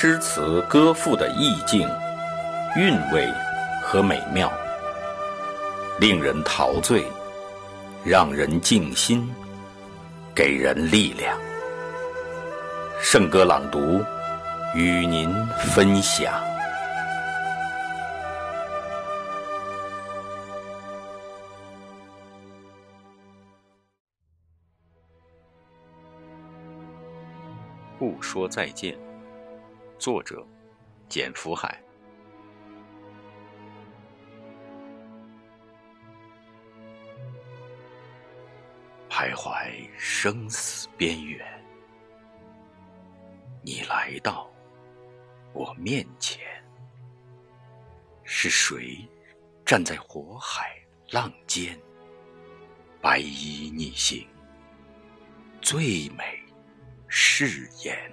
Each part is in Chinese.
诗词歌赋的意境、韵味和美妙，令人陶醉，让人静心，给人力量。圣歌朗读，与您分享。不说再见。作者：简福海。徘徊生死边缘，你来到我面前，是谁站在火海浪尖？白衣逆行，最美誓言。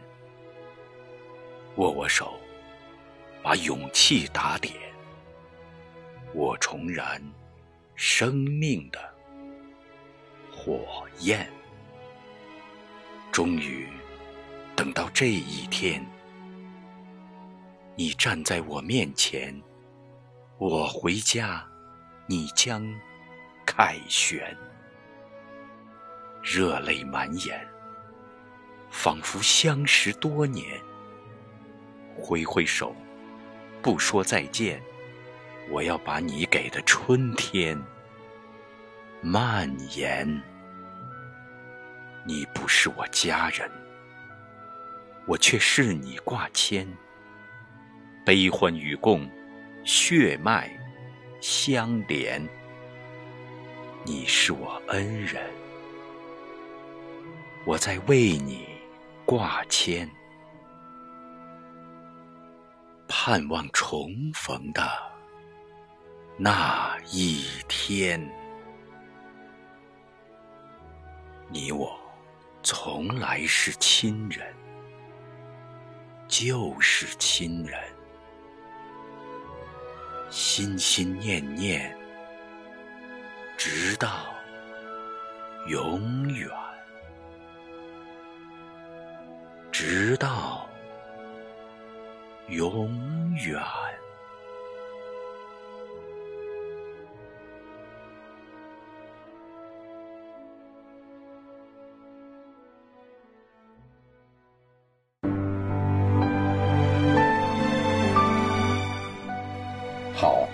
握握手，把勇气打点，我重燃生命的火焰。终于等到这一天，你站在我面前，我回家，你将凯旋，热泪满眼，仿佛相识多年。挥挥手，不说再见。我要把你给的春天蔓延。你不是我家人，我却是你挂牵。悲欢与共，血脉相连。你是我恩人，我在为你挂牵。盼望重逢的那一天，你我从来是亲人，就是亲人，心心念念，直到永远，直到。永远。好，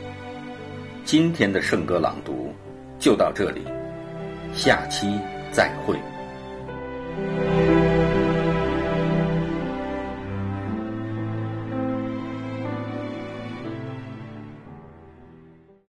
今天的圣歌朗读就到这里，下期再会。